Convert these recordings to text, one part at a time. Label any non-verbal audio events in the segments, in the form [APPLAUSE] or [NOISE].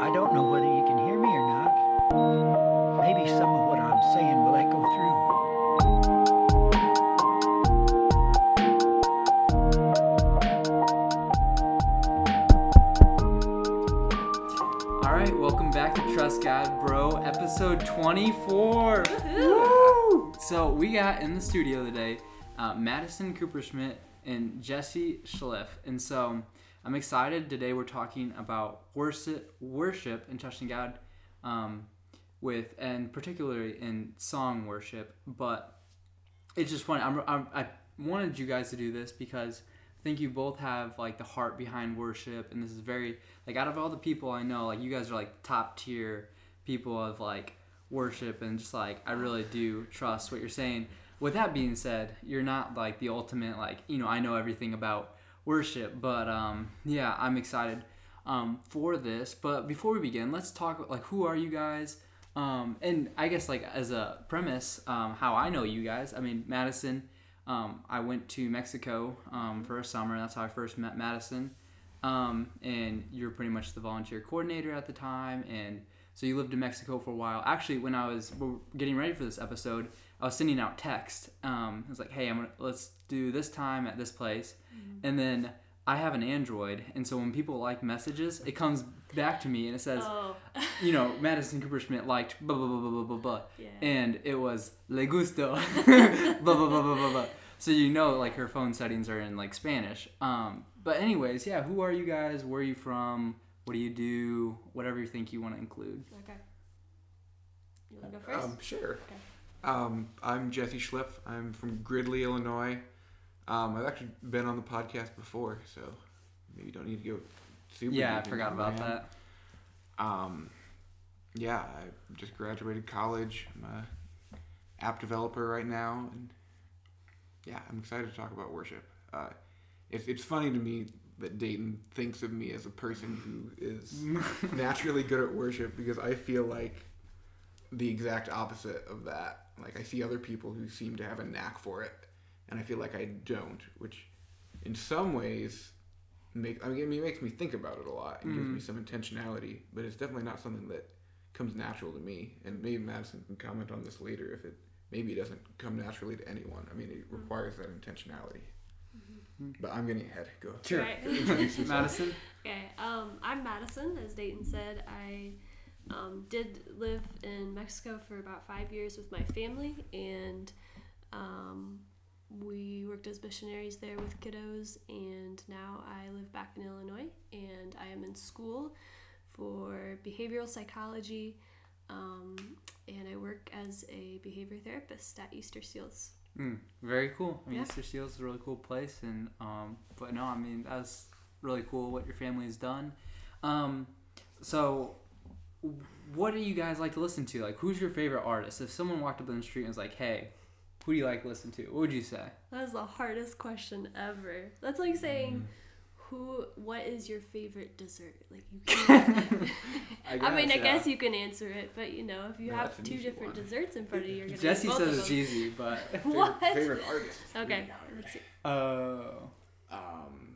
I don't know whether you can hear me or not. Maybe some of what I'm saying will echo through. All right, welcome back to Trust God, Bro, episode 24. Woo! So we got in the studio today uh, Madison Cooperschmidt and Jesse Schliff, and so I'm excited. Today we're talking about worship, worship and trusting God, um, with and particularly in song worship. But it's just funny. I'm, I'm, I wanted you guys to do this because I think you both have like the heart behind worship, and this is very like out of all the people I know, like you guys are like top tier people of like worship, and just like I really do trust what you're saying. With that being said, you're not like the ultimate like you know I know everything about worship, but um yeah, I'm excited um for this. But before we begin, let's talk like who are you guys? Um, and I guess like as a premise, um, how I know you guys. I mean, Madison. Um, I went to Mexico um, for a summer. That's how I first met Madison. Um, and you're pretty much the volunteer coordinator at the time, and so you lived in Mexico for a while. Actually, when I was getting ready for this episode, I was sending out text. Um, I was like, "Hey, I'm gonna let's do this time at this place," and then I have an Android, and so when people like messages, it comes back to me and it says, Oh, [LAUGHS] you know, Madison Cooper Schmidt liked blah blah blah blah blah blah blah, yeah. and it was le gusto, [LAUGHS] [LAUGHS] blah blah blah blah blah blah. So you know, like her phone settings are in like Spanish. Um, but anyways, yeah, who are you guys? Where are you from? What do you do? Whatever you think you want to include. okay. You want to go first? Um, sure. Um, I'm Jesse Schliff. I'm from Gridley, Illinois. Um, I've actually been on the podcast before, so maybe you don't need to go super. yeah, I forgot about that. Um, yeah, I just graduated college. I'm a app developer right now, and yeah, I'm excited to talk about worship. Uh, it's it's funny to me that Dayton thinks of me as a person who is [LAUGHS] naturally good at worship because I feel like the exact opposite of that. Like I see other people who seem to have a knack for it, and I feel like I don't, which in some ways make I mean it makes me think about it a lot and gives me Mhm. some intentionality, but it's definitely not something that comes natural to me. And maybe Madison can comment on this later if it maybe it doesn't come naturally to anyone. I mean it requires that intentionality. But I'm getting ahead. Go. Sure. Right. Madison. [LAUGHS] Okay, um, I'm Madison, as Dayton said. I um, did live in Mexico for about five years with my family, and um, we worked as missionaries there with kiddos. And now I live back in Illinois, and I am in school for behavioral psychology, um, and I work as a behavior therapist at Easter Seals. Mm, very cool. I mean, Yeah. Easter Seals is a really cool place, and um, but no, I mean that's really cool what your family has done. Um, so, what do you guys like to listen to? Like, who's your favorite artist? If someone walked up in the street and was like, "Hey, who do you like to listen to?" What would you say? That is the hardest question ever. That's like saying, "Who? What is your favorite dessert?" Like you [LAUGHS] can't. [LAUGHS] I, mean, I gotcha. guess you can answer it, but you know, if you Yeah, have two different one. desserts in front of you, you're gonna Jesse both says of it's them. easy, but [LAUGHS] What? Favorite, favorite artist. Okay, let's see. oh, Um,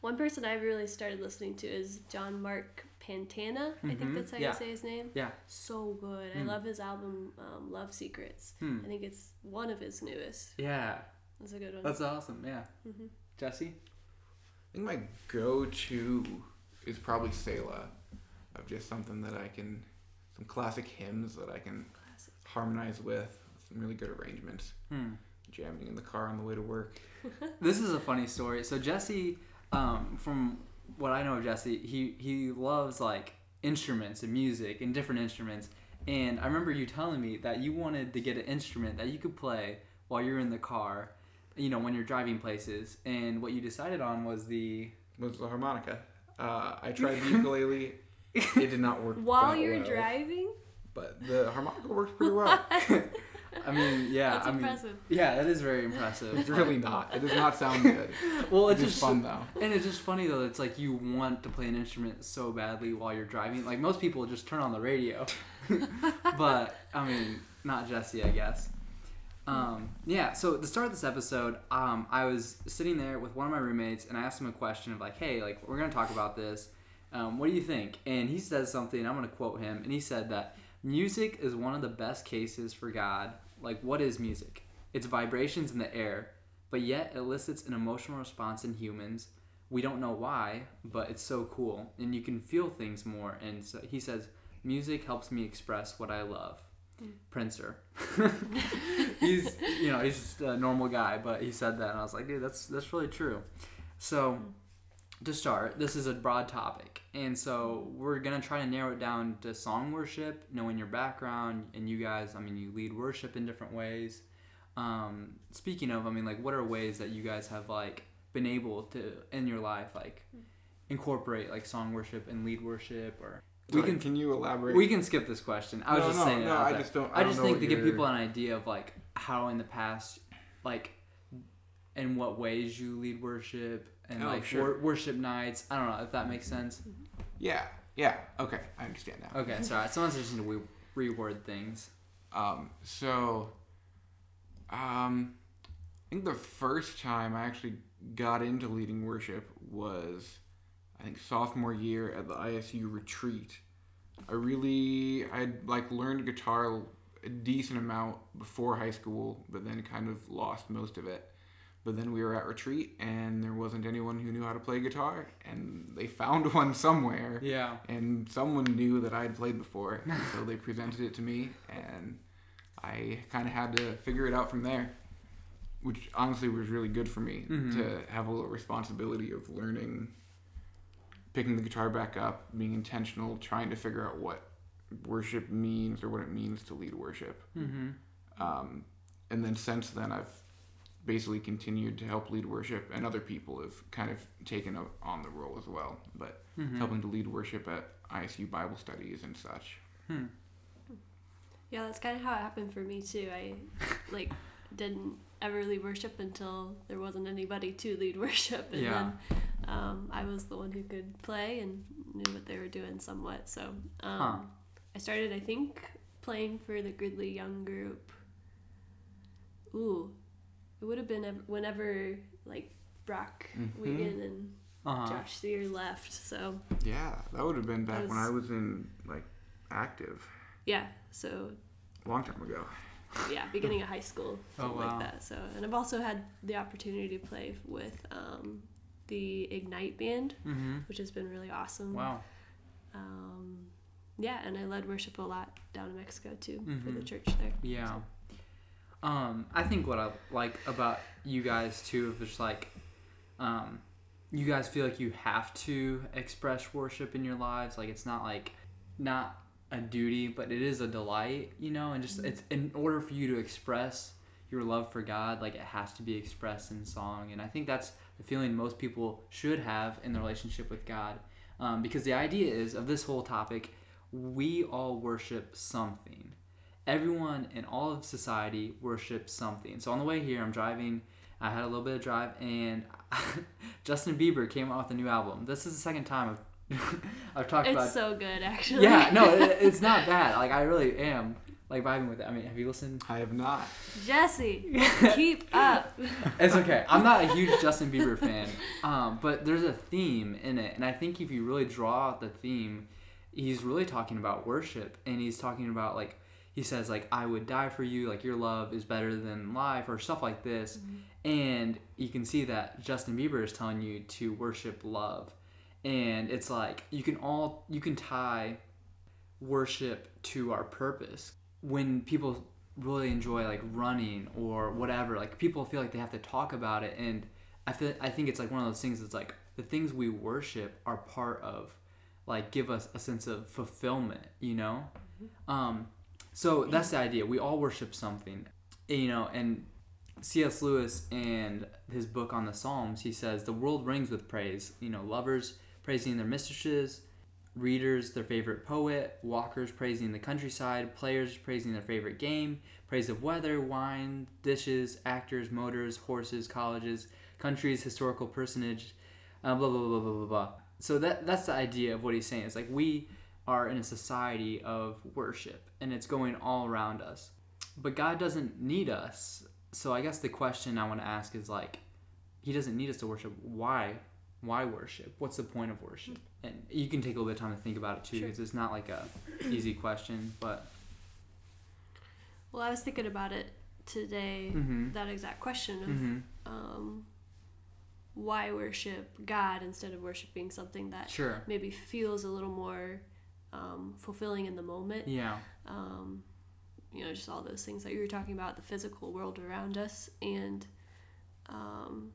One person I've really started listening to is John Mark Pantana. I think Mhm, that's how yeah. you say his name. yeah. So good. I Hmm. love his album um, Love Secrets. Hmm. I think it's one of his newest. Yeah, That's a good one. that's awesome. Yeah, hmm Jesse. I think my go-to is probably Selah, of just something that I can, some classic hymns that I can Classic. harmonize with, some really good arrangements. Hmm. Jamming in the car on the way to work. [LAUGHS] this is a funny story. So Jesse, um, from what I know of Jesse, he he loves like instruments and music and different instruments. And I remember you telling me that you wanted to get an instrument that you could play while you're in the car, you know, when you're driving places. And what you decided on was the Was the harmonica. Uh, I [LAUGHS] tried the ukulele. It did not work. While that you're well, driving? But the harmonica works pretty well. [LAUGHS] I mean, yeah, That's I mean, yeah, that is very impressive. It's really not. It does not sound good. [LAUGHS] well, it's It's just fun though. And it's just funny though. It's like you want to play an instrument so badly while you're driving. Like most people just turn on the radio, [LAUGHS] but I mean, not Jesse, I guess. Um, yeah. So at the start of this episode, um, I was sitting there with one of my roommates, and I asked him a question of like, "Hey, like we're gonna talk about this," um, what do you think? And he says something. I'm going to quote him, and he said that music is one of the best cases for God. Like, what is music? It's vibrations in the air, but yet elicits an emotional response in humans. We don't know why, but it's so cool, and you can feel things more. And so he says, music helps me express what I love. Mm. Princer. [LAUGHS] he's you know he's just a normal guy, but he said that, and I was like, dude, that's that's really true. So to start, this is a broad topic, and so we're gonna try to narrow it down to song worship, knowing your background, and you guys. I mean, you lead worship in different ways. Um, speaking of, I mean, like, what are ways that you guys have like been able to in your life like incorporate like song worship and lead worship, or we can Can you elaborate? we can skip this question. I was No, just no, saying. no, I just don't- I, I don't just think to give you're- people an idea of like how in the past, like, in what ways you lead worship and Oh, like sure. wor- worship nights. I don't know if that makes sense. Yeah, yeah. Okay, I understand now. Okay, sorry. Someone's just need to re- reword things. Um, so, um, I think the first time I actually got into leading worship was, I think sophomore year at the ISU retreat. I really, I'd like learned guitar a decent amount before high school, but then kind of lost most of it. But then we were at retreat, and there wasn't anyone who knew how to play guitar, and they found [LAUGHS] one somewhere Yeah. and someone knew that I had played before, so they presented it to me, and I kind of had to figure it out from there, which honestly was really good for me Mhm. to have a little responsibility of learning, picking the guitar back up, being intentional, trying to figure out what worship means or what it means to lead worship. Mm-hmm. Um, and then since then, I've basically continued to help lead worship, and other people have kind of taken o- on the role as well. But Mm-hmm. helping to lead worship at ISU Bible studies and such. Hmm. Yeah, that's kind of how it happened for me too. I like didn't ever lead worship until there wasn't anybody to lead [LAUGHS] worship, and Yeah. then um, I was the one who could play and knew what they were doing somewhat. So um, Huh. I started, I think, playing for the Gridley Young group. Ooh, it would have been ev- whenever like Brock Mhm. Wigan and Uh-huh. Josh Sear left. So Yeah, that would have been back when I was in like active yeah, so long time ago. yeah, [LAUGHS] beginning of high school, Oh, something wow. like that. So, and I've also had the opportunity to play with um, the Ignite band, Mm-hmm. which has been really awesome. Wow. Um, yeah, and I led worship a lot down in Mexico too for the Mhm. church there. Yeah. Um, I think what I like about you guys too is like, um, you guys feel like you have to express worship in your lives. Like it's not like not a duty, but it is a delight, you know. And just it's in order for you to express your love for God, like it has to be expressed in song. And I think that's the feeling most people should have in their relationship with God, um, because the idea is of this whole topic, we all worship something everyone in all of society worships something. So on the way here, I'm driving. I had a little bit of drive, and [LAUGHS] Justin Bieber came out with a new album. This is the second time I've, [LAUGHS] I've talked It's about. It's so good, actually. yeah, no, it, [LAUGHS] it's not bad. Like I really am like vibing with it. I mean, have you listened? I have not. Jesse, keep up. It's okay. I'm not a huge Justin Bieber fan, um, but there's a theme in it, and I think if you really draw out the theme, he's really talking about worship, and he's talking about like he says like I would die for you, like your love is better than life, or stuff like this, and you can see that Justin Bieber is telling you to worship love, and it's like you can all you can tie worship to our purpose. When people really enjoy like running or whatever like people feel like they have to talk about it. And i feel i think it's like one of those things that's like the things we worship are part of like give us a sense of fulfillment you know? Um so that's the idea we all worship something you know and cs lewis and his book on the psalms he says the world rings with praise you know lovers praising their mistresses readers their favorite poet, walkers praising the countryside, players praising their favorite game, praise of weather, wine, dishes, actors, motors, horses, colleges, countries, historical personage, uh, blah blah blah blah blah blah. blah. So that that's the idea of what he's saying. It's like we are in a society of worship, and it's going all around us. But God doesn't need us. So I guess the question I want to ask is like, He doesn't need us to worship. Why why worship? What's the point of worship? And you can take a little bit of time to think about it too, Sure. because it's not like a easy question. But Well, I was thinking about it today. Mhm. That exact question of hmm um, why worship God instead of worshiping something that sure, maybe feels a little more um, fulfilling in the moment. yeah, um, you know, just all those things that you were talking about, the physical world around us, and um,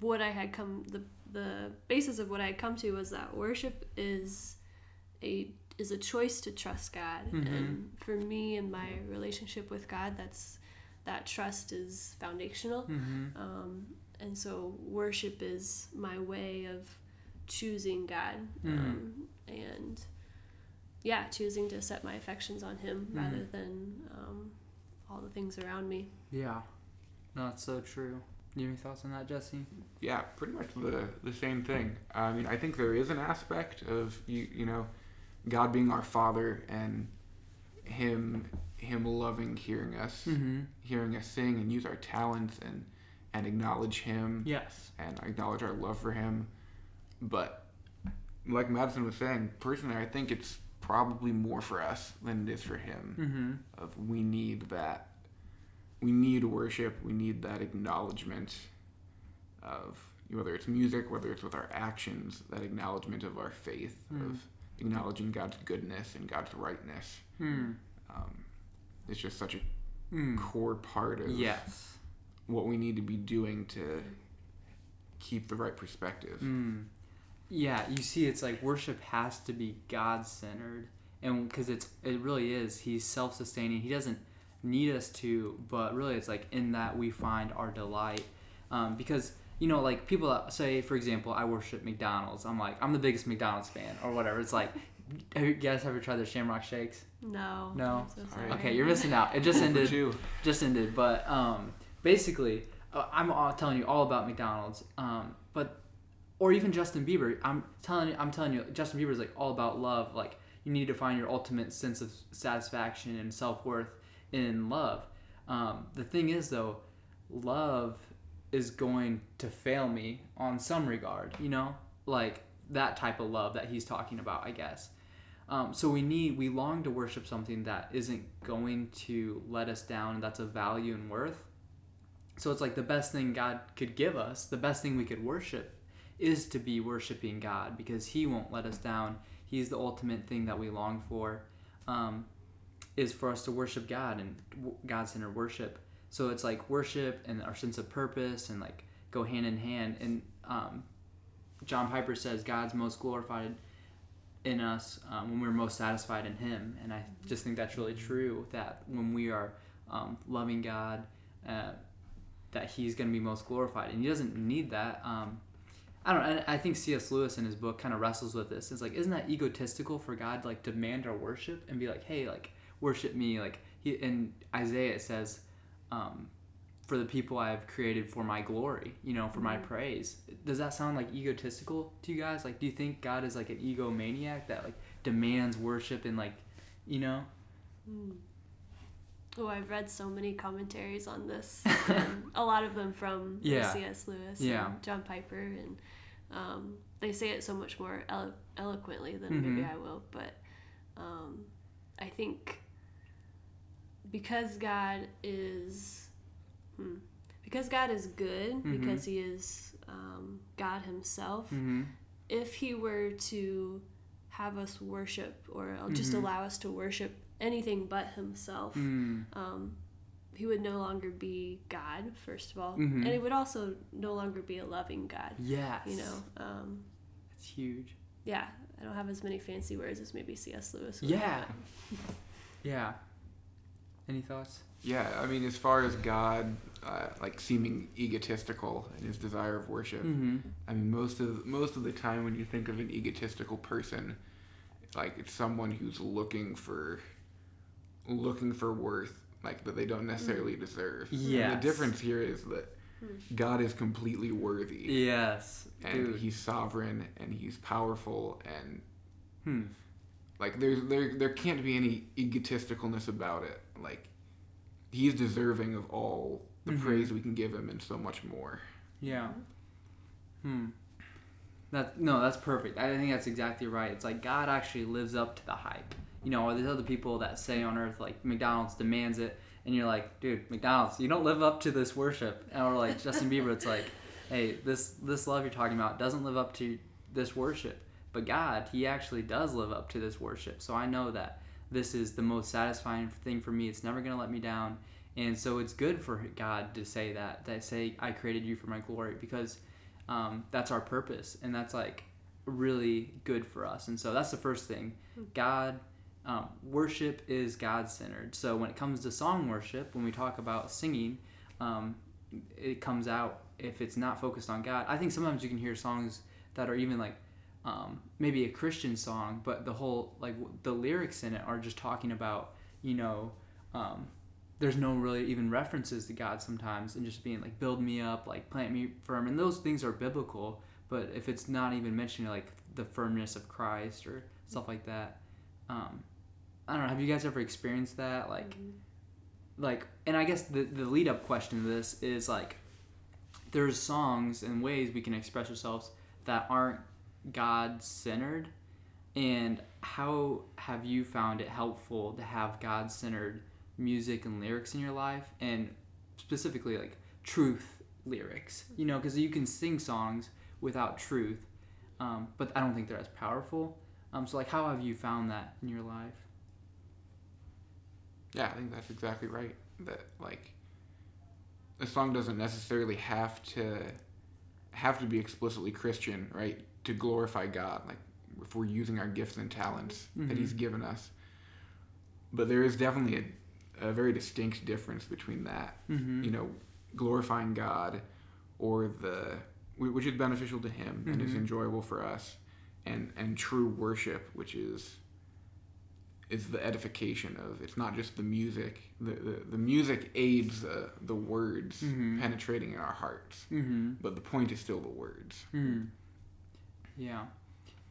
what I had come the the basis of what I had come to was that worship is a is a choice to trust God, Mhm. and for me and my relationship with God, that's that trust is foundational. hmm Um, and so worship is my way of choosing God Mhm. um, and yeah, choosing to set my affections on Him Mhm. rather than um, all the things around me. yeah. No, it's so true. Do you have any thoughts on that, Jesse? Yeah, pretty much the the same thing. I mean, I think there is an aspect of you you know, God being our Father and Him Him loving hearing us, Mm-hmm. hearing us sing and use our talents and and acknowledge Him Yes. and acknowledge our love for Him. But like Madison was saying, personally, I think it's probably more for us than it is for Him. Mm-hmm. Of we need that, we need worship, we need that acknowledgement of whether it's music, whether it's with our actions, that acknowledgement of our faith, Mm. of acknowledging God's goodness and God's rightness. Hmm. Um, it's just such a Mm. core part of Yes. what we need to be doing to keep the right perspective. Yeah, you see, it's like worship has to be God centered, and because it's it really is. He's self sustaining. He doesn't need us to, but really, it's like in that we find our delight. Um, because you know, like people that say, for example, I worship McDonald's. I'm like, I'm the biggest McDonald's fan, or whatever. It's like, have you guys ever tried their Shamrock Shakes? No. No? I'm so Sorry. sorry. Okay, you're missing out. It just [LAUGHS] ended. two. just ended. But um, basically, uh, I'm all telling you all about McDonald's. Um, but or even Justin Bieber. I'm telling you, I'm telling you, Justin Bieber is like all about love. Like you need to find your ultimate sense of satisfaction and self worth in love. Um, the thing is though, love is going to fail me on some regard. You know, like that type of love that he's talking about. I guess. Um, so we need we long to worship something that isn't going to let us down and that's of value and worth. So it's like the best thing God could give us, the best thing we could worship is to be worshiping God because He won't let us down. He's the ultimate thing that we long for, um, is for us to worship God and God centered worship. So it's like worship and our sense of purpose and like go hand in hand. And um, John Piper says God's most glorified in us um, when we're most satisfied in Him. And I just think that's really true that when we are um, loving God, uh, that He's going to be most glorified. And He doesn't need that. Um, I don't know. I think C.S. Lewis in his book kind of wrestles with this. It's like, isn't that egotistical for God to like demand our worship and be like, hey, like worship me? Like he in Isaiah it says, um, for the people I have created for my glory, you know, for my praise. Does that sound like egotistical to you guys? Like, do you think God is like an egomaniac that like demands worship and like, you know? Hmm. Oh, I've read so many commentaries on this. [LAUGHS] a lot of them from Yeah. C.S. Lewis Yeah. and John Piper, and um, they say it so much more elo- eloquently than maybe Mhm. I will. But um, I think because God is, hmm, because God is good, Mhm. because He is um, God Himself. Mm-hmm. If He were to have us worship, or just Mhm. allow us to worship anything but Himself, Mm. um, he would no longer be God, first of all, Mhm. and he would also no longer be a loving God. Yes. You know, um, it's huge. yeah. I don't have as many fancy words as maybe C.S. Lewis. would, Yeah. [LAUGHS] Yeah. Any thoughts? Yeah, I mean, as far as God, uh, like seeming egotistical in his desire of worship, Mm-hmm. I mean, most of most of the time when you think of an egotistical person, like it's someone who's looking for looking for worth, like that they don't necessarily deserve. Yeah. The difference here is that God is completely worthy, Yes. and Dude. He's sovereign, and He's powerful, and Hmm. like there's there there can't be any egotisticalness about it. Like He's deserving of all the Mhm. praise we can give Him, and so much more. Yeah. Hmm. That no, that's perfect. I think that's exactly right. It's like God actually lives up to the hype. You know, there's other people that say on earth like McDonald's demands it, and you're like, dude, McDonald's, you don't live up to this worship. Or like Justin Bieber, it's like, [LAUGHS] hey, this this love you're talking about doesn't live up to this worship. But God, He actually does live up to this worship. So I know that this is the most satisfying thing for me. It's never gonna let me down. And so it's good for God to say that, that say, I created you for my glory, because um, that's our purpose. And that's like really good for us. And so that's the first thing. God, um, worship is God centered. So when it comes to song worship, when we talk about singing, um, it comes out if it's not focused on God. I think sometimes you can hear songs that are even like um, maybe a Christian song, but the whole like the lyrics in it are just talking about you know um, there's no really even references to God sometimes, and just being like build me up, like plant me firm, and those things are biblical. But if it's not even mentioning like the firmness of Christ or stuff like that, um, I don't know. Have you guys ever experienced that? Like, like, and I guess the the lead up question to this is like, there's songs and ways we can express ourselves that aren't God centered, and how have you found it helpful to have God centered music and lyrics in your life, and specifically like truth lyrics? You know, because you can sing songs without truth, um, but I don't think they're as powerful. Um, so like, how have you found that in your life? Yeah, I think that's exactly right. That like a song doesn't necessarily have to have to be explicitly Christian, right? To glorify God, like if we're using our gifts and talents that He's given us. But there is definitely a, a very distinct difference between that, Mm-hmm. you know, glorifying God or the which is beneficial to Him and is Mhm. enjoyable for us, and and true worship, which is is the edification of it's not just the music the the, the music aids uh, the words Mhm. penetrating in our hearts Mm-hmm. but the point is still the words Hmm. Yeah.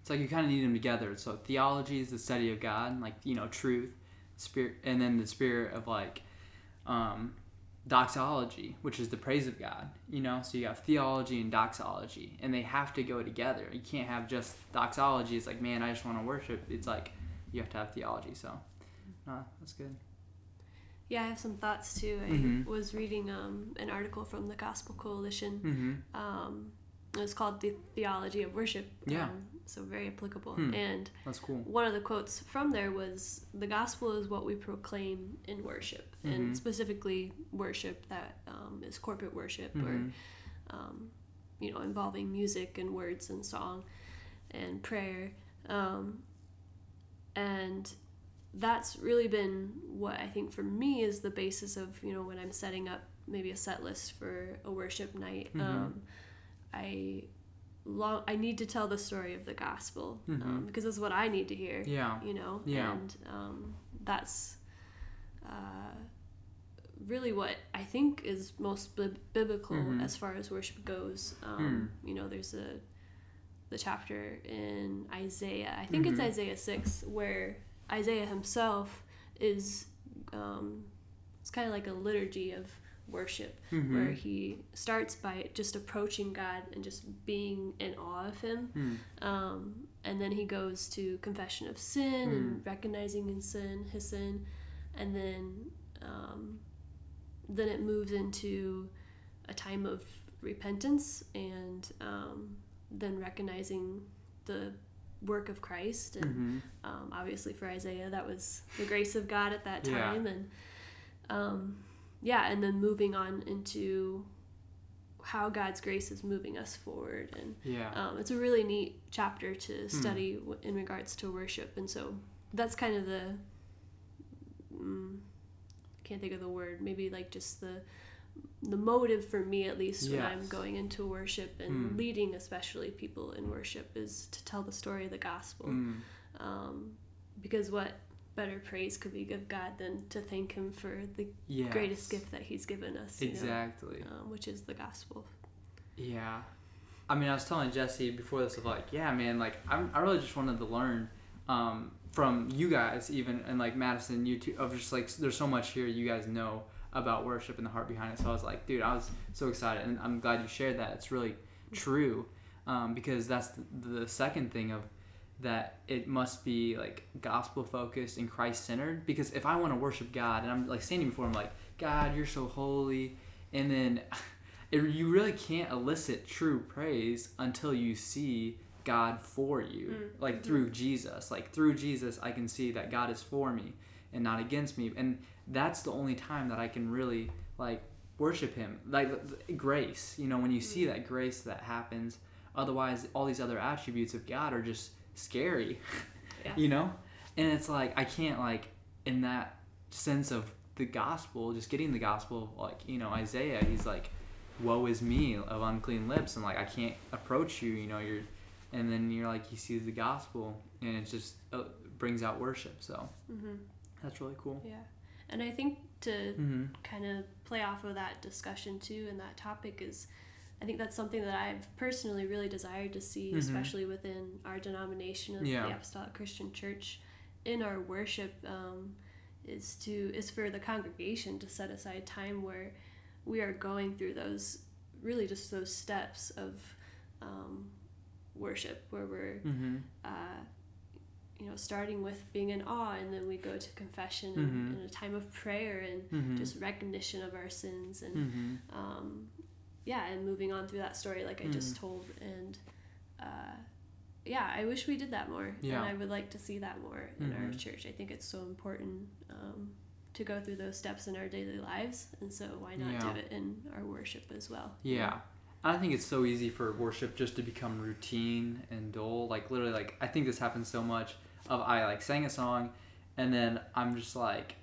It's like you kind of need them together. So theology is the study of God, like you know, truth, spirit, and then the spirit of like um, doxology, which is the praise of God. You know, so you have theology and doxology, and they have to go together. You can't have just doxology. It's like, man, I just want to worship. It's like you have to have theology. So, uh, that's good. Yeah, I have some thoughts too. I Mhm. was reading um, an article from the Gospel Coalition. Mm-hmm. Um, it was called The Theology of Worship. Yeah. Um, so very applicable. Hmm. And That's cool. one of the quotes from there was The gospel is what we proclaim in worship, Mhm. and specifically worship that um, is corporate worship Mhm. or, um, you know, involving music and words and song and prayer. Um, and that's really been what I think for me is the basis of, you know, when I'm setting up maybe a set list for a worship night. Mhm. Um, I long I need to tell the story of the gospel um, Mhm. because that's what I need to hear Yeah. you know Yeah. and um, that's uh, really what i think is most bib- biblical Mhm. as far as worship goes um, you know there's a the chapter in isaiah i think it's Mhm. isaiah 6 where isaiah himself is um, it's kind of like a liturgy of worship Mhm. where he starts by just approaching god and just being in awe of him Hmm. um, and then he goes to confession of sin and recognizing in sin his sin, and then um, then it moves into a time of repentance and um, then recognizing the work of Christ and Mhm. um, obviously for Isaiah that was the grace of God at that Yeah. time and um, yeah and then moving on into how God's grace is moving us forward and Yeah. um, it's a really neat chapter to study w- in regards to worship and so that's kind of the mm, can't think of the word maybe like just the the motive for me at least when I'm going into worship and Hmm. leading especially people in worship is to tell the story of the gospel Mm. um, because what better praise could we give God than to thank him for the Yes. greatest gift that he's given us you know, Exactly. um, which is the gospel Yeah. I mean, I was telling Jesse before this of like, yeah, man, like I'm, I really just wanted to learn um, from you guys, even and like Madison, you two, of just like there's so much here you guys know about worship and the heart behind it. So I was like, dude, I was so excited, and I'm glad you shared that. It's really true. um, because that's the, the second thing of that it must be like gospel focused and Christ centered. Because if I want to worship God and I'm like standing before Him, like God, you're so holy, and then [LAUGHS] it, you really can't elicit true praise until you see God for you, Mm, like mhm. through Jesus. Like through Jesus, I can see that God is for me and not against me, and that's the only time that I can really like worship Him. Like grace, you know, when you see that grace that happens. Otherwise, all these other attributes of God are just scary, [LAUGHS] Yeah. you know. And it's like I can't like in that sense of the gospel, just getting the gospel, like you know Isaiah, he's like, "Woe is me of unclean lips," and like I can't approach you, you know. You're, and then you're like he sees the gospel, and it just uh, brings out worship. So hmm that's really cool. Yeah. And I think to Mm-hmm. kind of play off of that discussion too and that topic is I think that's something that I've personally really desired to see, Mhm. especially within our denomination of Yeah. the Apostolic Christian Church, in our worship, um, is to is for the congregation to set aside time where we are going through those really just those steps of um, worship, where we're Mm-hmm. uh, you know, starting with being in awe, and then we go to confession Mhm. and, and a time of prayer and Mm-hmm. just recognition of our sins, and mm-hmm. um, yeah, and moving on through that story like I just Mhm. told, and uh, yeah, I wish we did that more, Yeah. and I would like to see that more in our Mhm. church. I think it's so important um, to go through those steps in our daily lives, and so why not Yeah. do it in our worship as well? Yeah. I think it's so easy for worship just to become routine and dull. Like literally like I think this happens so much of I like sang a song and then I'm just like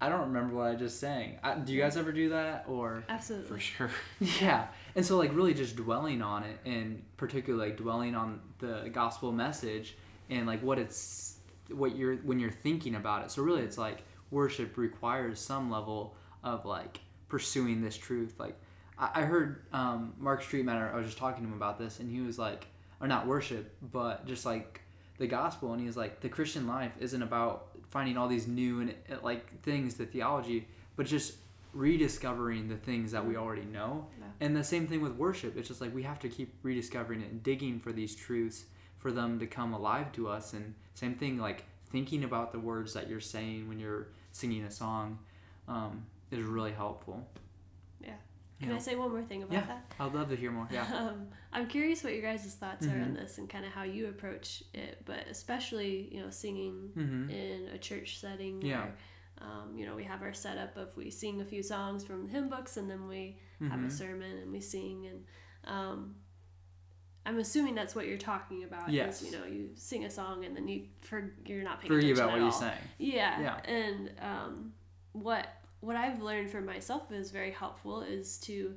I don't remember what I just sang. I, do you guys ever do that or absolutely. for sure. [LAUGHS] yeah. And so like really just dwelling on it and particularly like dwelling on the gospel message and like what it's what you're when you're thinking about it. So really it's like worship requires some level of like pursuing this truth. Like I, I heard um, Mark Streetmatter, I was just talking to him about this and he was like or not worship, but just like the gospel and he was like the Christian life isn't about finding all these new and uh, like things, the theology, but just rediscovering the things that we already know. Yeah. And the same thing with worship. It's just like we have to keep rediscovering it and digging for these truths for them to come alive to us. And same thing, like thinking about the words that you're saying when you're singing a song um, is really helpful. Yeah. Can know? I say one more thing about Yeah. that? I'd love to hear more. Yeah. [LAUGHS] Um, I'm curious what your guys' thoughts are on Mhm. this and kind of how you approach it, but especially, you know, singing Mm-hmm. in a church setting Yeah. where, um, you know, we have our setup of we sing a few songs from the hymn books and then we have Mhm. a sermon and we sing and um, I'm assuming that's what you're talking about. Yes. Is, you know, you sing a song and then you for you're not paying Forget attention about what at you're saying. Yeah. Yeah. And um, what what I've learned for myself is very helpful is to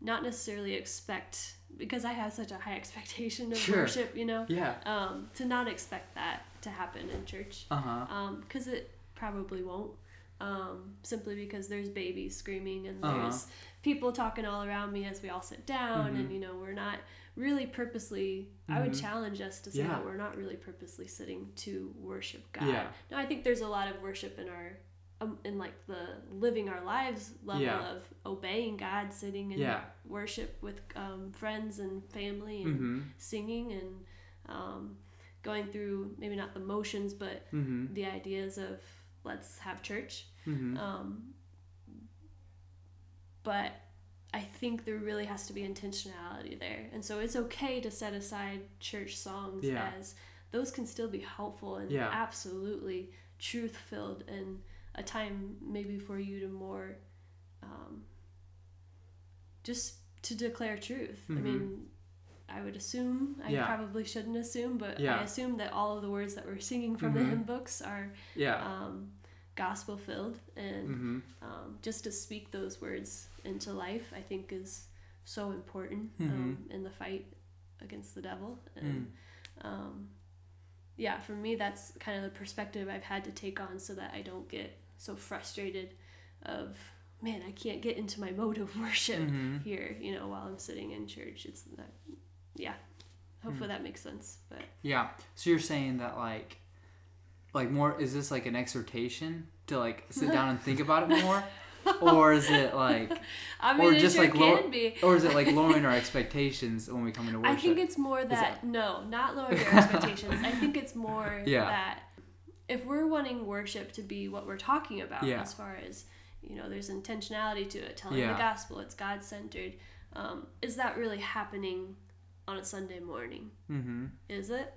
not necessarily expect because I have such a high [LAUGHS] expectation of Sure. worship, you know, Yeah. um, to not expect that to happen in church Uh huh. because it probably won't. Um, simply because there's babies screaming and Uh-huh. there's people talking all around me as we all sit down, and Mhm. you know we're not really purposely. I would Mhm. challenge us to say Yeah. that we're not really purposely sitting to worship God. Yeah. Now I think there's a lot of worship in our um, in like the living our lives level Yeah. of obeying God, sitting in Yeah. worship with um, friends and family and Mm-hmm. singing and um, going through maybe not the motions but Mm-hmm. the ideas of let's have church. Mm-hmm. Um, but I think there really has to be intentionality there. And so it's okay to set aside church songs Yeah. as those can still be helpful and absolutely truth filled and a time maybe for you to more um, just to declare truth. I Mhm. mean, I would assume, I Yeah. probably shouldn't assume, but Yeah. I assume that all of the words that we're singing from the Mhm. hymn books are Yeah. um, gospel filled and mm-hmm. um, just to speak those words into life i think is so important um, Mm-hmm. in the fight against the devil Mm. and um, yeah for me that's kind of the perspective i've had to take on so that i don't get so frustrated of man i can't get into my mode of [LAUGHS] worship Mm-hmm. here you know while i'm sitting in church it's that yeah hopefully that makes sense but Yeah. So you're saying that like like more is this like an exhortation to like sit down and think about it more? [LAUGHS] or is it like [LAUGHS] I mean, or it just sure like can lower, be. or is it like lowering our expectations when we come into worship? I think it's more that, that- no, not lowering your expectations. I think it's more Yeah. that if we're wanting worship to be what we're talking about, Yeah. as far as you know, there's intentionality to it, telling Yeah. the gospel, it's God centered. Um, is that really happening on a Sunday morning? hmm Is it?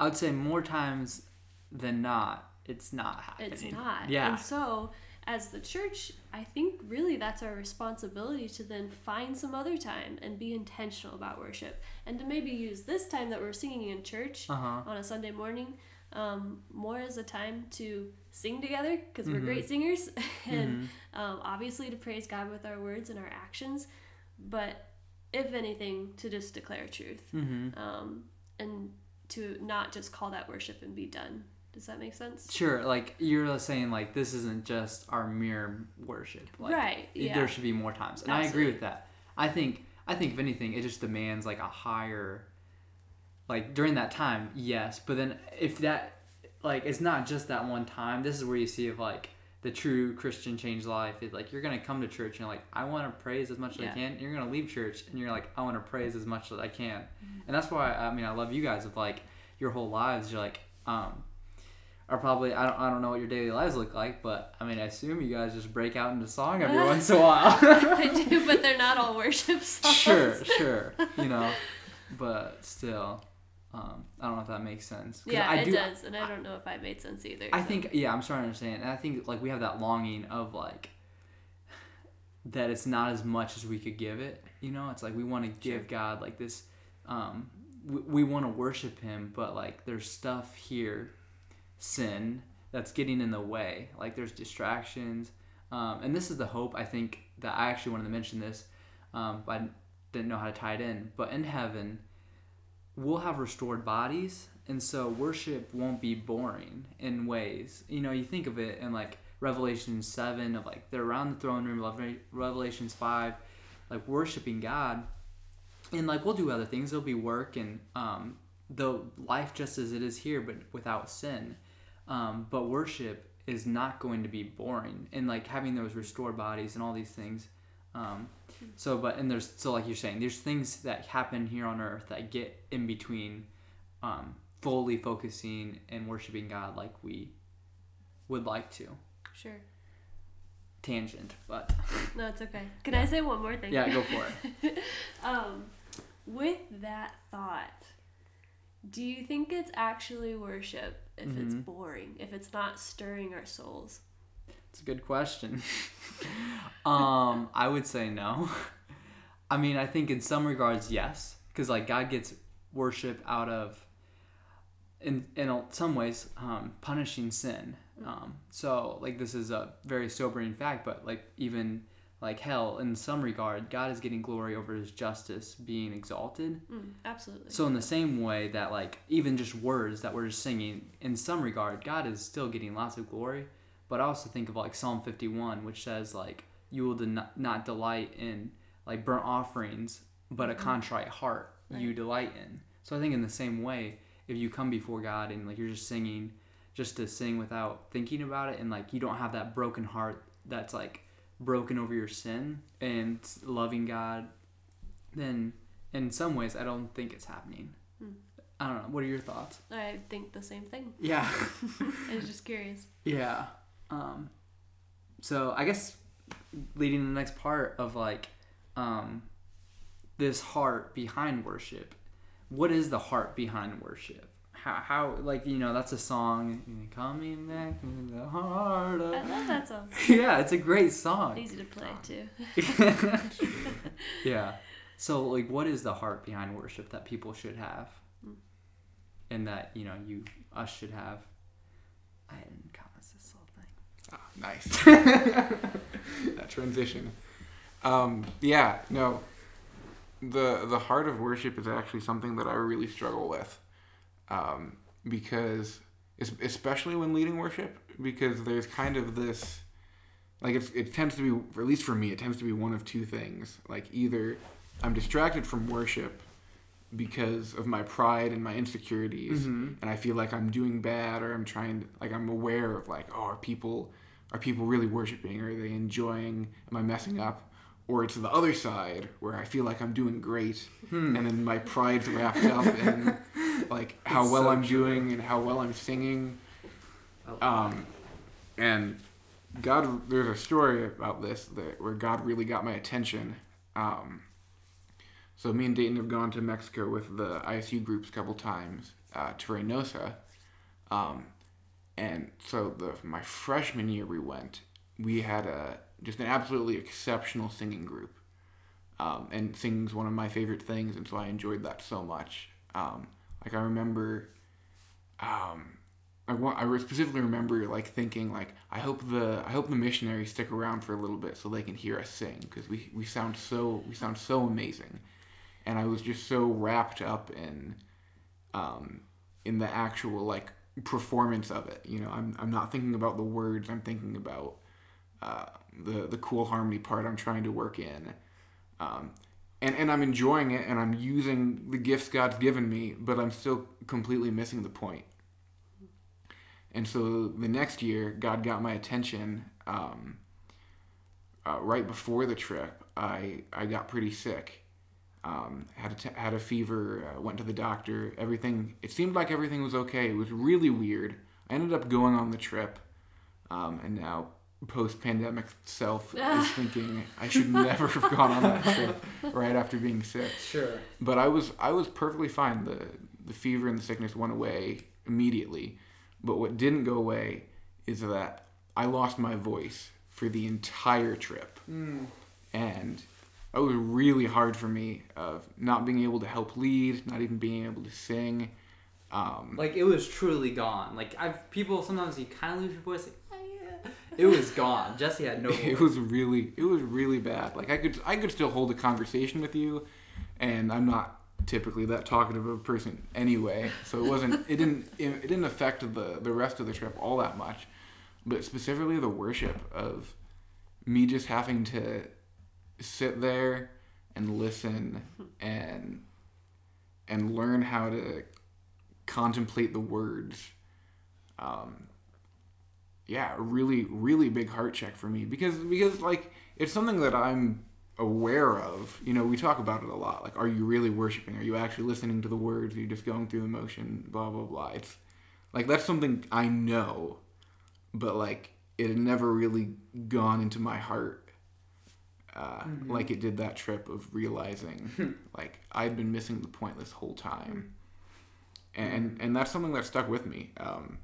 I would say more times than not, it's not happening. It's not. Yeah. And so, as the church, I think really that's our responsibility to then find some other time and be intentional about worship and to maybe use this time that we're singing in church Uh huh. on a Sunday morning um, more as a time to sing together because we're Mhm. great singers [LAUGHS] and Mhm. um, obviously to praise God with our words and our actions, but if anything, to just declare truth Mm-hmm. um, and to not just call that worship and be done. Does that make sense? Sure. Like you're saying, like this isn't just our mere worship. Like, right. Yeah. There should be more times, and I agree with that. I think I think if anything, it just demands like a higher. Like during that time, yes, but then if that, like, it's not just that one time. This is where you see if like the true Christian changed life. Is like you're gonna come to church and you're like, I want to praise as much as Yeah. I can. You're gonna leave church and you're like, I want to praise as much as I can. Mm-hmm. And that's why I mean I love you guys. Of like your whole lives, you're like, um, are probably I don't, I don't know what your daily lives look like, but I mean I assume you guys just break out into song every [LAUGHS] once in a while. [LAUGHS] I do, but they're not all worship [LAUGHS] songs. sure, sure, you know, but still, um, I don't know if that makes sense. Yeah, I it do, does, and I don't know if I made sense either. I so. think yeah, I'm starting to understand, and I think like we have that longing of like [SIGHS] that it's not as much as we could give it. You know, it's like we want to give Sure. God like this. Um, we, we want to worship Him, but like there's stuff here, sin that's getting in the way. Like there's distractions, um, and this is the hope I think that I actually wanted to mention this, um, but I didn't know how to tie it in. But in heaven, we'll have restored bodies and so worship won't be boring in ways. You know you think of it in like revelation 7 of like they're around the throne room revelations 5 like worshiping god. And like we'll do other things. There'll be work and um the life just as it is here but without sin. Um, but worship is not going to be boring. And like having those restored bodies and all these things um, so but and there's so like you're saying there's things that happen here on earth that get in between um, fully focusing and worshiping god like we would like to Sure. tangent but No, it's okay. [LAUGHS] Can I say one more thing? yeah go for it [LAUGHS] um, with that thought, do you think it's actually worship if it's Mhm. boring, if it's not stirring our souls? It's a good question. [LAUGHS] um, I would say no. [LAUGHS] I mean, I think in some regards, yes, because like God gets worship out of, in in some ways, um, punishing sin. Um, so like this is a very sobering fact, but like even like hell, in some regard, God is getting glory over His justice being exalted. Mm, absolutely. So in the same way that like even just words that we're just singing, in some regard, God is still getting lots of glory. But I also think of like Psalm 51, which says like you will den- not delight in like burnt offerings, but a contrite heart you delight in. So I think in the same way, if you come before God and like you're just singing, just to sing without thinking about it, and like you don't have that broken heart that's like broken over your sin and loving God, then in some ways I don't think it's happening. Hmm. I don't know. What are your thoughts? I think the same thing. Yeah. [LAUGHS] I was just [LAUGHS] curious. Yeah. Um, so I guess leading the next part of like um, this heart behind worship. What is the heart behind worship? How, how like you know that's a song coming back to the heart I of love that song. [LAUGHS] yeah it's a great song Easy to play too. [LAUGHS] yeah so like what is the heart behind worship that people should have Mm. and that you know you us should have I didn't comment this whole thing Ah, nice. [LAUGHS] that transition. Um, yeah, no. The the heart of worship is actually something that I really struggle with, um, because es- especially when leading worship, because there's kind of this, like it's, it tends to be, at least for me, it tends to be one of two things. Like either I'm distracted from worship because of my pride and my insecurities Mhm. and I feel like I'm doing bad or I'm trying to, like I'm aware of like oh are people are people really worshiping? Are they enjoying? Am I messing up? Or it's the other side where I feel like I'm doing great, Hmm. and then my pride's wrapped up in [LAUGHS] like how It's well so I'm true. doing and how well I'm singing. Oh. Um, and God, there's a story about this that where God really got my attention. Um, so me and Dayton have gone to Mexico with the ISU groups a couple times uh, to Reynosa, um, and so the my freshman year we went, we had a just an absolutely exceptional singing group, um, and singing's one of my favorite things, and so I enjoyed that so much. Um, like I remember, um, I want I specifically remember like thinking like I hope the I hope the missionaries stick around for a little bit so they can hear us sing because we we sound so we sound so amazing, and I was just so wrapped up in, um, in the actual like performance of it. You know, I'm I'm not thinking about the words. I'm thinking about uh, the the cool harmony part I'm trying to work in. Um, and, and I'm enjoying it and I'm using the gifts God's given me, but I'm still completely missing the point. And so the next year, God got my attention. Um, uh, right before the trip, I I got pretty sick. Um, had a t- had a fever. Uh, went to the doctor. Everything. It seemed like everything was okay. It was really weird. I ended up going on the trip, um, and now post pandemic self [LAUGHS] is thinking I should never have gone on that trip [LAUGHS] right after being sick. Sure. But I was I was perfectly fine. The the fever and the sickness went away immediately. But what didn't go away is that I lost my voice for the entire trip. Mm. And it was really hard for me of not being able to help lead, not even being able to sing. Um, Like it was truly gone. Like I've people sometimes you kind of lose your voice. Like "Ah, yeah." it was gone. [LAUGHS] Jesse had no. it was really it was really bad. Like I could I could still hold a conversation with you, and I'm not typically that talkative of a person anyway. So it wasn't it didn't [LAUGHS] it, it didn't affect the the rest of the trip all that much, but specifically the worship of me just having to sit there and listen and and learn how to contemplate the words. Um, yeah, really, really big heart check for me because because like it's something that I'm aware of. You know, we talk about it a lot. Like, are you really worshiping? Are you actually listening to the words? Are you just going through the motion? Blah blah blah. It's like that's something I know, but like it had never really gone into my heart. Uh, Like it did that trip of realizing, [LAUGHS] like I'd been missing the point this whole time, and and that's something that stuck with me. Um,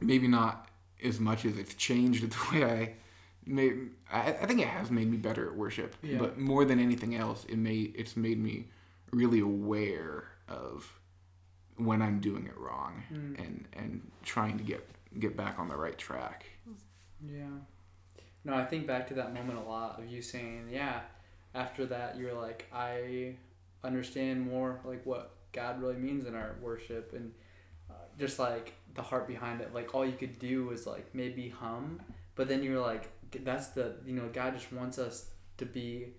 maybe not as much as it's changed [LAUGHS] the way I may I, I think it has made me better at worship Yeah. but more than anything else it made it's made me really aware of when I'm doing it wrong Mm. and and trying to get get back on the right track Yeah. No, I think back to that moment a lot of you saying, yeah, after that you're like, I understand more like what God really means in our worship and uh, just like the heart behind it. Like all you could do was like maybe hum, but then you're like, that's the, you know, God just wants us to be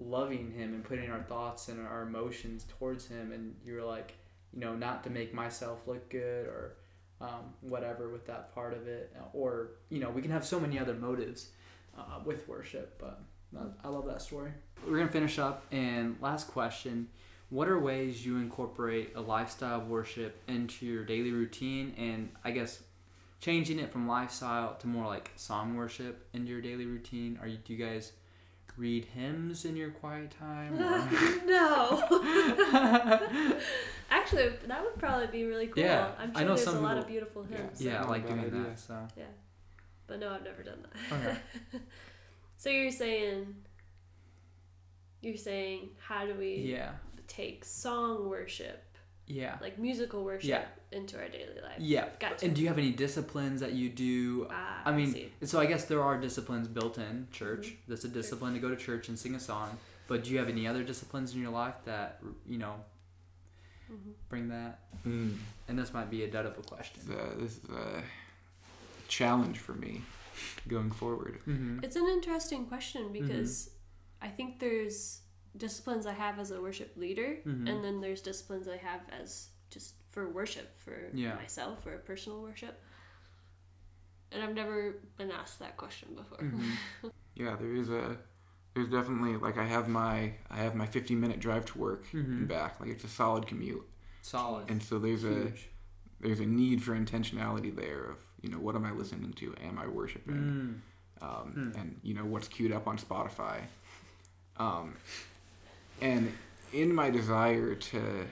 loving Him and putting our thoughts and our emotions towards Him. And you're like, you know, not to make myself look good or um, whatever with that part of it. Or, you know, we can have so many other motives uh, with worship, but I love that story. We're to finish up. And last question What are ways you incorporate a lifestyle of worship into your daily routine? And I guess changing it from lifestyle to more like song worship into your daily routine? Are you, do you guys read hymns in your quiet time? or- [LAUGHS] no. [LAUGHS] Actually, that would probably be really cool. Yeah, I'm I sure know there's some a lot of people- beautiful Yeah. hymns. yeah, I like doing idea. that. So. But no, I've never done that. Okay. [LAUGHS] so you're saying you're saying how do we Yeah. take song worship, Yeah. like musical worship Yeah. into our daily life? Yeah. Gotcha. And do you have any disciplines that you do? Ah, I mean, see. so I guess there are disciplines built in church. That's a discipline to go to church and sing a song. But do you have any other disciplines in your life that you know Mm-hmm. bring that? mm. And this might be a dead of a question. It's, uh, this is a challenge for me going forward Mm-hmm. It's an interesting question because I think there's disciplines I have as a worship leader, Mhm. and then there's disciplines I have as just for worship, for Yeah. myself, for personal worship. and I've never been asked that question before. Mhm. [LAUGHS] Yeah, there is a there's definitely like I have my I have my 50 minute drive to work Mhm. and back. Like it's a solid commute, Solid. and so there's a there's a need for intentionality there of you know what am I listening to? Am I worshiping? Mm. um, Hmm. and you know what's queued up on Spotify. Um, and in my desire to,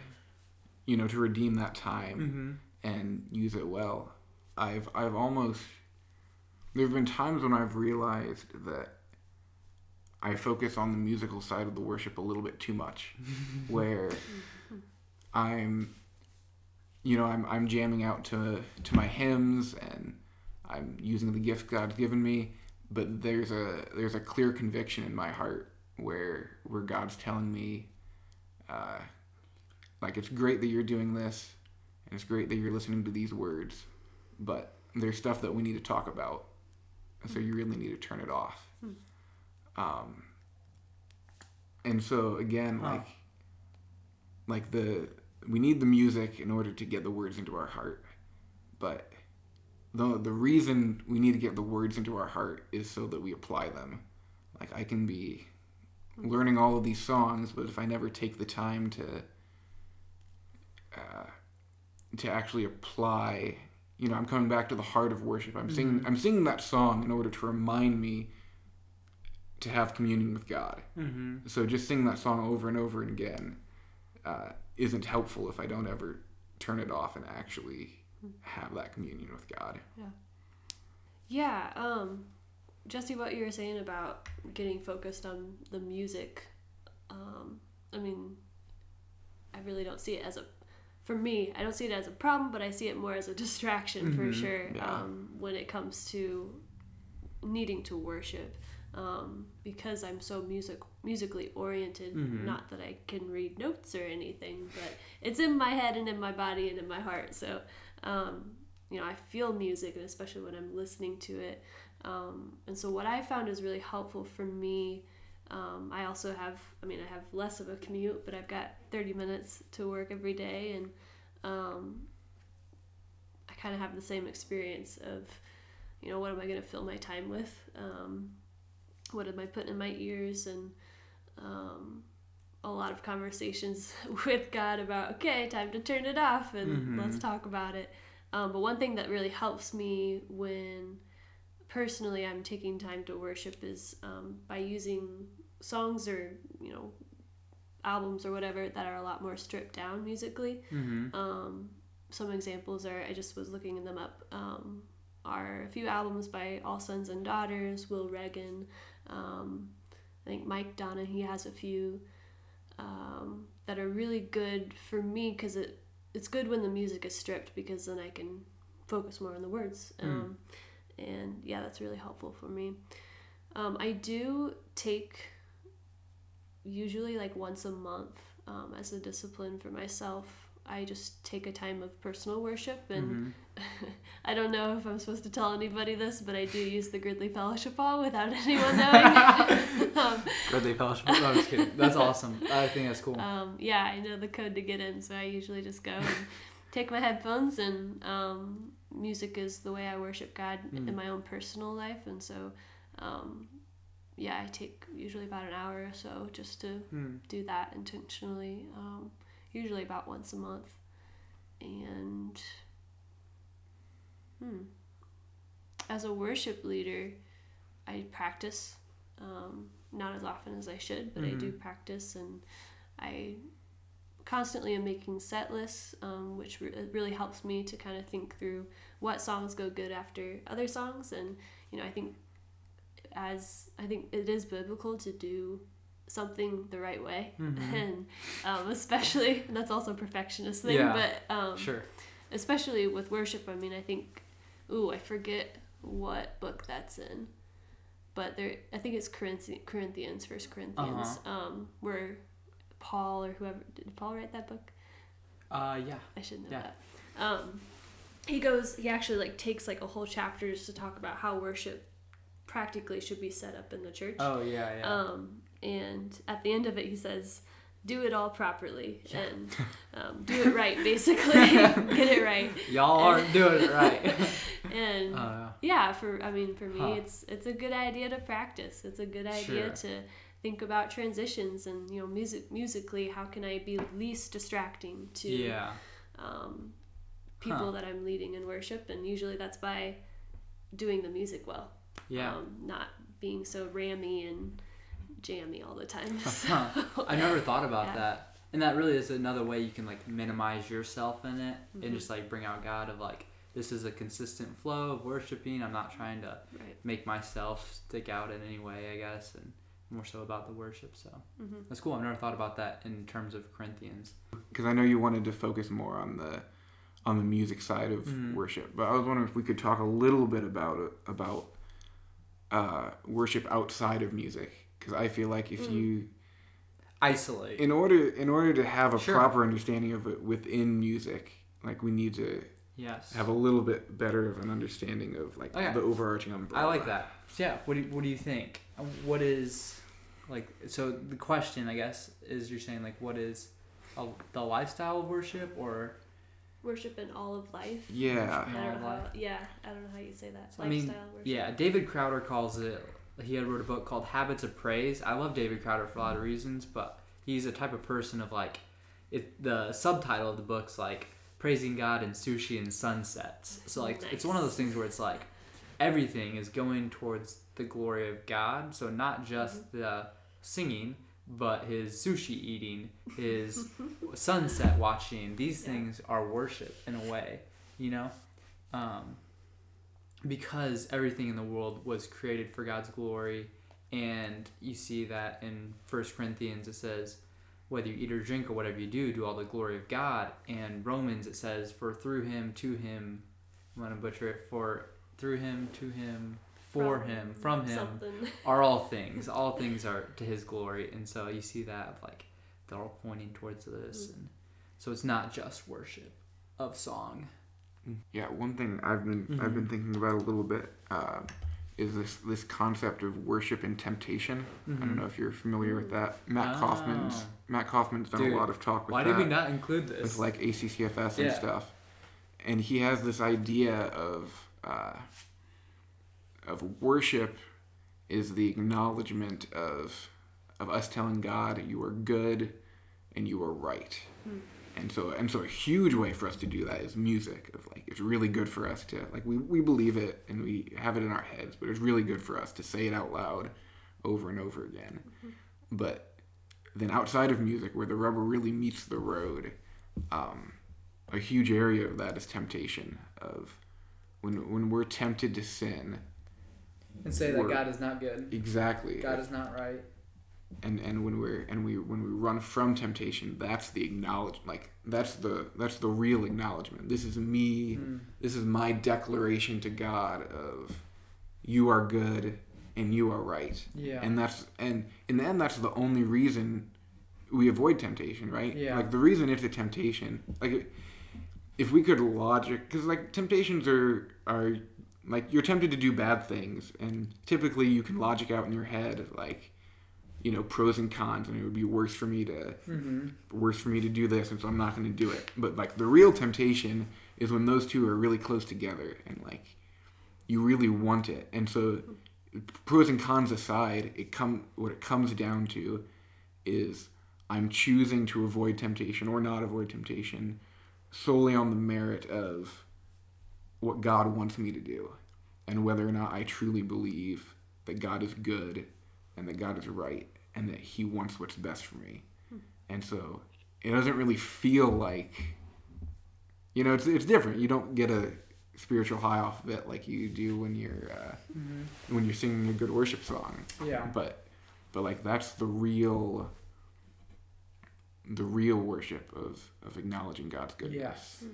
you know, to redeem that time Mm-hmm. and use it well, I've I've almost there have been times when I've realized that I focus on the musical side of the worship a little bit too much, [LAUGHS] where I'm, you know, I'm I'm jamming out to to my hymns and I'm using the gift God's given me, but there's a there's a clear conviction in my heart where where God's telling me, uh, like it's great that you're doing this, and it's great that you're listening to these words, but there's stuff that we need to talk about, and so you really need to turn it off. Um, and so again, like like the we need the music in order to get the words into our heart, but the the reason we need to get the words into our heart is so that we apply them. Like I can be learning all of these songs, but if I never take the time to uh, to actually apply, you know, I'm coming back to the heart of worship. I'm singing I'm singing that song in order to remind me to have communion with God. Mm-hmm. So just singing that song over and over and again uh, isn't helpful if I don't ever turn it off and actually have that communion with God. Yeah, um, Jesse, what you were saying about getting focused on the music, um, I mean, I really don't see it as a, for me, I don't see it as a problem, but I see it more as a distraction for Mhm, sure yeah. um, when it comes to needing to worship. Um, because I'm so music musically oriented, Mhm. not that I can read notes or anything, but it's in my head and in my body and in my heart. So, um, you know, I feel music, and especially when I'm listening to it. Um, and so, what I found is really helpful for me. Um, I also have, I mean, I have less of a commute, but I've got 30 minutes to work every day, and um, I kind of have the same experience of, you know, what am I going to fill my time with? Um, what am I putting in my ears? And um, a lot of conversations [LAUGHS] with God about, okay, time to turn it off and Mhm. let's talk about it. Um, but one thing that really helps me when personally I'm taking time to worship is um, by using songs or, you know, albums or whatever that are a lot more stripped down musically. Mm-hmm. Um, some examples are, I just was looking them up, um, are a few albums by All Sons and Daughters, Will Reagan. Um, I think Mike Donna, he has a few um, that are really good for me because it, it's good when the music is stripped because then I can focus more on the words. Um, And yeah, that's really helpful for me. Um, I do take usually like once a month um, as a discipline for myself. I just take a time of personal worship, and Mm-hmm. [LAUGHS] I don't know if I'm supposed to tell anybody this, but I do use the Gridley Fellowship Hall without [LAUGHS] anyone knowing. [LAUGHS] um, Good they fellowship. No, I'm just kidding. That's awesome. I think that's cool. um, yeah, I know the code to get in, so I usually just go and take my headphones, and um, music is the way I worship God Mm. in my own personal life, and so um, yeah, I take usually about an hour or so just to Hmm. do that intentionally, um, usually about once a month. And hmm, as a worship leader, I practice, um, not as often as I should, but I do Mhm. practice, and I constantly am making set lists, um, which re- really helps me to kind of think through what songs go good after other songs, and you know, I think as I think it is biblical to do something the right way, Mhm. [LAUGHS] and um, especially and that's also a perfectionist thing, Yeah, but um, Sure. especially with worship. I mean, I think, ooh, I forget what book that's in, but there, I think it's Corinthi- Corinthians, First Corinthians, Uh-huh. um, where Paul or whoever did Paul write that book? Uh, yeah. I should know Yeah. that. Um, he goes, he actually like takes like a whole chapter just to talk about how worship practically should be set up in the church. Oh, yeah, yeah. Um, and at the end of it, he says, "Do it all properly and [LAUGHS] um, do it right. Basically, [LAUGHS] get it right." Y'all aren't doing it right. [LAUGHS] and Uh, yeah for i mean for me Huh. it's it's a good idea to practice it's a good idea Sure. to think about transitions and you know music musically how can i be least distracting to yeah. um, people Huh. that i'm leading in worship and usually that's by doing the music well Yeah. um, not being so rammy and jammy all the time [LAUGHS] Huh. [LAUGHS] I never thought about Yeah. that. And that really is another way you can like minimize yourself in it Mhm. and just like bring out God of like this is a consistent flow of worshiping. I'm not trying to right make myself stick out in any way, I guess, and more so about the worship. So hmm that's cool. I've never thought about that in terms of Corinthians. because I know you wanted to focus more on the on the music side of Mhm. worship, but I was wondering if we could talk a little bit about about uh, worship outside of music because I feel like if Mm. you Isolate. in order in order to have a Sure. proper understanding of it within music, like we need to yes. have a little bit better of an understanding of like Okay. the overarching umbrella. I like that. So yeah, what do you, what do you think? Uh, What is like so the question I guess is you're saying like what is a, the lifestyle of worship or worship in all of life Yeah. I in don't all know of how, life? yeah i don't know how you say that I mean, lifestyle worship Yeah, David Crowder calls it. He had wrote a book called Habits of Praise. I love David Crowder for a lot of reasons, but he's a type of person of like, it. The subtitle of the book's like praising God in sushi and sunsets. So like, it's one of those things where it's like, everything is going towards the glory of God. So not just mm-hmm. the singing, but his sushi eating, his [LAUGHS] sunset watching. These Yeah. things are worship in a way, you know. Um, because everything in the world was created for God's glory, and you see that in First Corinthians it says, "Whether you eat or drink or whatever you do, do all the glory of God." And Romans it says, "For through Him, to Him." I'm gonna butcher it. For through Him, to Him, for From Him, from Him something [LAUGHS] are all things. All things are to His glory, and so you see that of like they're all pointing towards this, Mm. and so it's not just worship of song. Yeah, one thing I've been I've Mhm. been thinking about a little bit uh, is this this concept of worship and temptation. I Mhm. don't know if you're familiar with that. Matt Oh. Kaufman's Matt Kaufman's done Dude, a lot of talk with Why that did we not include this? with like ACCFS and Yeah. stuff, and he has this idea of uh, of worship is the acknowledgement of of us telling God you are good and you are right. Hmm. And so and so a huge way for us to do that is music of like it's really good for us to like we, we believe it and we have it in our heads, but it's really good for us to say it out loud over and over again. But then outside of music where the rubber really meets the road, um, a huge area of that is temptation of when when we're tempted to sin and say that God is not good. exactly God is not right. and and when we're and we when we run from temptation that's the acknowledge like that's the that's the real acknowledgement this is me Mm. this is my declaration to god of you are good and you are right Yeah. and that's and in the end that's the only reason we avoid temptation right Yeah. like the reason it's a temptation like if we could logic because like temptations are are like you're tempted to do bad things and typically you can logic out in your head like you know pros and cons and it would be worse for me to mm-hmm. worse for me to do this and so i'm not going to do it but like the real temptation is when those two are really close together and like you really want it and so pros and cons aside it come what it comes down to is i'm choosing to avoid temptation or not avoid temptation solely on the merit of what god wants me to do and whether or not i truly believe that god is good and that god is right and that he wants what's best for me and so it doesn't really feel like you know it's, it's different you don't get a spiritual high off of it like you do when you're uh, Mm-hmm. when you're singing a good worship song Yeah. but but like that's the real the real worship of of acknowledging god's goodness Yes.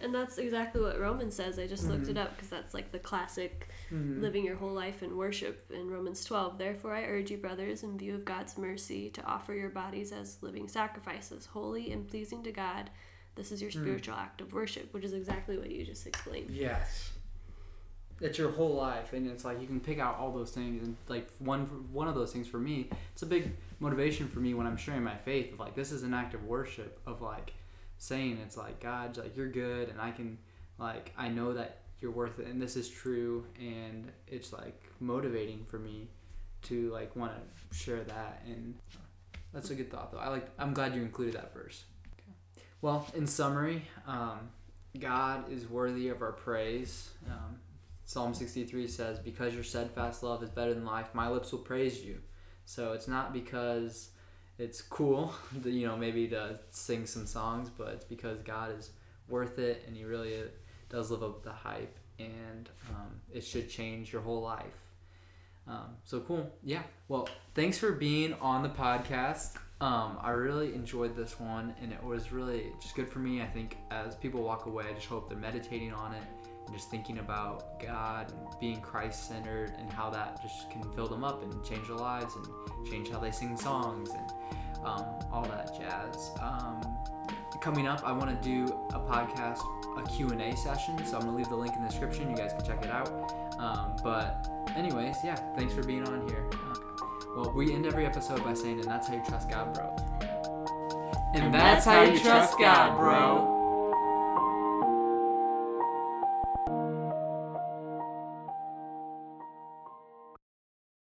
And that's exactly what romans says i just looked Mhm. it up because that's like the classic Mhm. living your whole life in worship in Romans 12. Therefore, I urge you, brothers, in view of God's mercy, to offer your bodies as living sacrifices, holy and pleasing to God. This is your Mm. spiritual act of worship, which is exactly what you just explained. Yes. It's your whole life, and it's like you can pick out all those things, and like one one of those things for me, it's a big motivation for me when I'm sharing my faith. Of like this is an act of worship of like saying it's like God, like you're good, and I can like I know that you're worth it and this is true and it's like motivating for me to like want to share that and that's a good thought though. I like i'm glad you included that verse. Well in summary um, god is worthy of our praise. Um, psalm 63 says because your steadfast love is better than life my lips will praise you. So it's not because it's cool [LAUGHS] that you know maybe to sing some songs but it's because god is worth it and he really does live up to the hype and um, it should change your whole life. Um, so cool. Yeah. Well thanks for being on the podcast. Um, i really enjoyed this one and it was really just good for me i think as people walk away i just hope they're meditating on it just thinking about god and being christ-centered and how that just can fill them up and change their lives and change how they sing songs and um, all that jazz. Um, coming up i want to do a podcast a q&a session so i'm going to leave the link in the description. You guys can check it out. Um, but anyways yeah thanks for being on here. Well we end every episode by saying and that's how you trust god bro. And, that's, how you trust god bro